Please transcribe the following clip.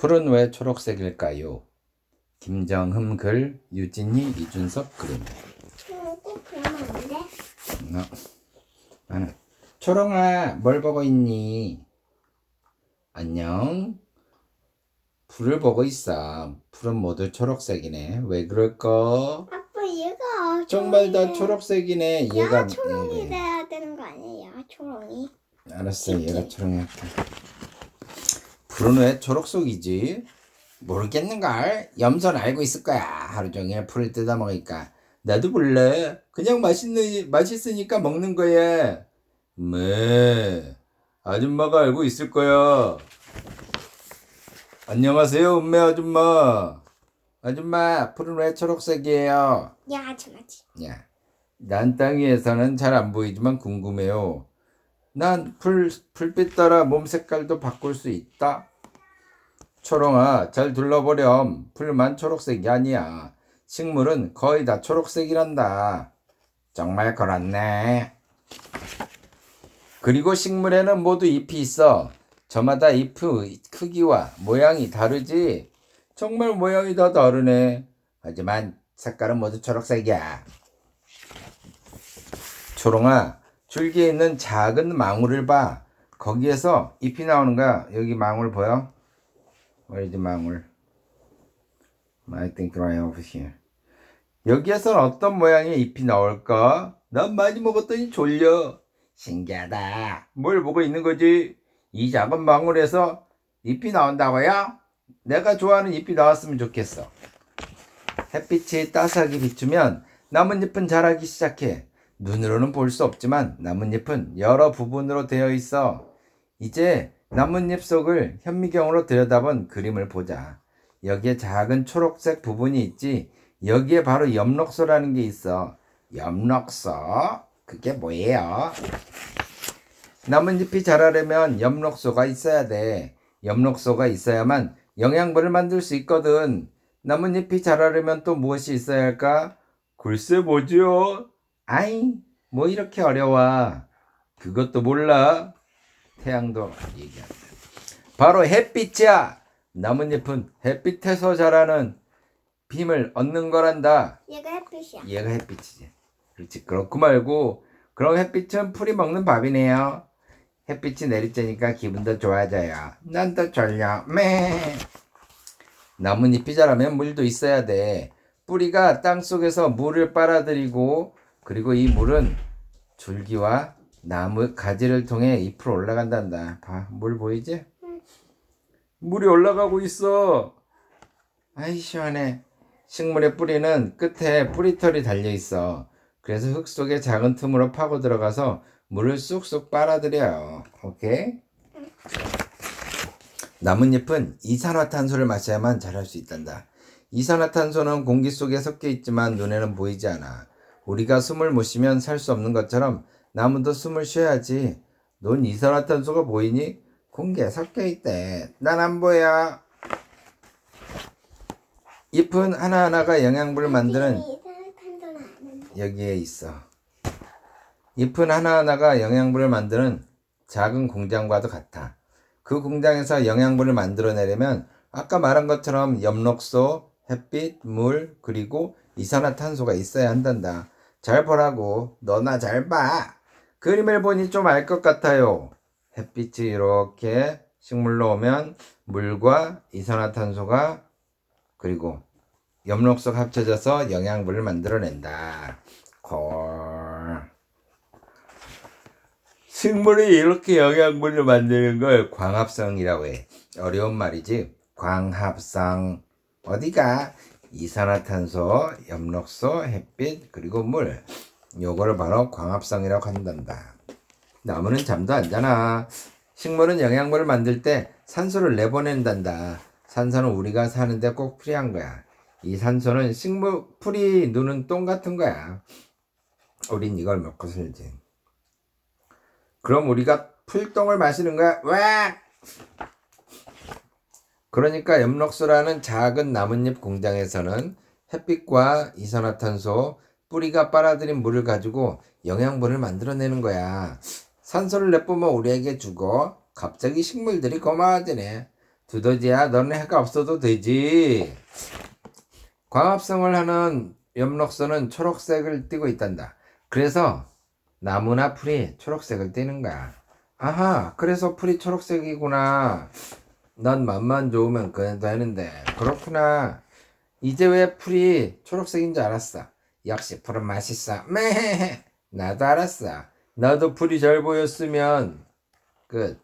풀은 왜 초록색일까요? 김정흠 글, 유진희, 이준석 그림. 어, 꼭 그러면 안 돼? 어. 하나. 초롱아, 뭘 보고 있니? 안녕. 풀을 보고 있어. 풀은 모두 초록색이네. 왜 그럴까? 아빠 얘가 정말 다. 초록색이네. 얘가 얘가 초롱이 예, 예. 돼야 되는 거 아니야? 얘가 초롱이. 알았어, 얘가 초롱이 할게. 풀은 왜 초록색이지? 모르겠는걸? 염소는 알고 있을 거야. 하루 종일 풀을 뜯어 먹으니까. 나도 몰라. 그냥 맛있는, 맛있으니까 먹는 거야. 네. 아줌마가 알고 있을 거야. 안녕하세요, 은매 아줌마. 아줌마, 풀은 왜 초록색이에요? 야, 정말지. 야, 난 땅 위에서는 잘 안 보이지만 궁금해요. 난 풀, 풀빛 따라 몸 색깔도 바꿀 수 있다. 초롱아, 잘 둘러보렴. 풀만 초록색이 아니야. 식물은 거의 다 초록색이란다. 정말 그렇네. 그리고 식물에는 모두 잎이 있어. 저마다 잎의 크기와 모양이 다르지. 정말 모양이 다 다르네. 하지만 색깔은 모두 초록색이야. 초롱아, 줄기에 있는 작은 망울을 봐. 거기에서 잎이 나오는 거야. 여기 망울 보여? Where is 망울? I think right over here. 여기에선 어떤 모양의 잎이 나올까? 난 많이 먹었더니 졸려. 신기하다. 뭘 보고 있는 거지? 이 작은 망울에서 잎이 나온다고요? 내가 좋아하는 잎이 나왔으면 좋겠어. 햇빛이 따스하게 비추면 나뭇잎은 자라기 시작해. 눈으로는 볼 수 없지만 나뭇잎은 여러 부분으로 되어 있어. 이제 나뭇잎 속을 현미경으로 들여다본 그림을 보자. 여기에 작은 초록색 부분이 있지. 여기에 바로 엽록소라는 게 있어. 엽록소? 그게 뭐예요? 나뭇잎이 자라려면 엽록소가 있어야 돼. 엽록소가 있어야만 영양분을 만들 수 있거든. 나뭇잎이 자라려면 또 무엇이 있어야 할까? 글쎄 뭐지요? 아이, 뭐 이렇게 어려워. 그것도 몰라. 태양도 얘기한다. 바로 햇빛이야. 나뭇잎은 햇빛에서 자라는 빔을 얻는 거란다. 얘가 햇빛이야. 얘가 햇빛이지. 그렇지. 그렇고 말고 그럼 햇빛은 풀이 먹는 밥이네요. 햇빛이 내리쬐니까 기분도 좋아져요. 난또 졸려. 매. 나뭇잎이 자라면 물도 있어야 돼. 뿌리가 땅 속에서 물을 빨아들이고 그리고 이 물은 줄기와 나무 가지를 통해 잎으로 올라간단다. 봐, 물 보이지? 물이 올라가고 있어. 아이 시원해. 식물의 뿌리는 끝에 뿌리털이 달려 있어. 그래서 흙 속에 작은 틈으로 파고 들어가서 물을 쑥쑥 빨아들여요. 오케이? 나뭇잎은 이산화탄소를 마셔야만 자랄 수 있단다. 이산화탄소는 공기 속에 섞여 있지만 눈에는 보이지 않아. 우리가 숨을 못 쉬면 살 수 없는 것처럼 나무도 숨을 쉬어야지. 넌 이산화탄소가 보이니? 공기에 섞여 있대. 난 안 보여. 잎은 하나하나가 영양분을 만드는. 여기에 있어. 잎은 하나하나가 영양분을 만드는 작은 공장과도 같아. 그 공장에서 영양분을 만들어내려면 아까 말한 것처럼 엽록소, 햇빛, 물, 그리고 이산화탄소가 있어야 한단다. 잘 보라고. 너나 잘 봐. 그림을 보니 좀 알 것 같아요. 햇빛이 이렇게 식물로 오면 물과 이산화탄소가 그리고 엽록소가 합쳐져서 영양분을 만들어낸다. 콜. 식물이 이렇게 영양분을 만드는 걸 광합성이라고 해. 어려운 말이지. 광합성. 어디가? 이산화탄소, 엽록소, 햇빛, 그리고 물. 요거를 바로 광합성이라고 한단다. 나무는 잠도 안 자나. 식물은 영양분을 만들 때 산소를 내보낸단다. 산소는 우리가 사는데 꼭 필요한 거야. 이 산소는 식물, 풀이 누는 똥 같은 거야. 우린 이걸 먹고 살지. 그럼 우리가 풀똥을 마시는 거야? 왜? 그러니까 엽록소라는 작은 나뭇잎 공장에서는 햇빛과 이산화탄소, 뿌리가 빨아들인 물을 가지고 영양분을 만들어내는 거야. 산소를 내뿜어 우리에게 주고 갑자기 식물들이 고마워지네. 두더지야, 너는 해가 없어도 되지. 광합성을 하는 엽록소는 초록색을 띠고 있단다. 그래서 나무나 풀이 초록색을 띠는 거야. 아하, 그래서 풀이 초록색이구나. 넌 맛만 좋으면 그냥 되는데. 그렇구나. 이제 왜 풀이 초록색인 줄 알았어. 역시 풀은 맛있어. 매 나도 알았어. 나도 풀이 잘 보였으면 끝.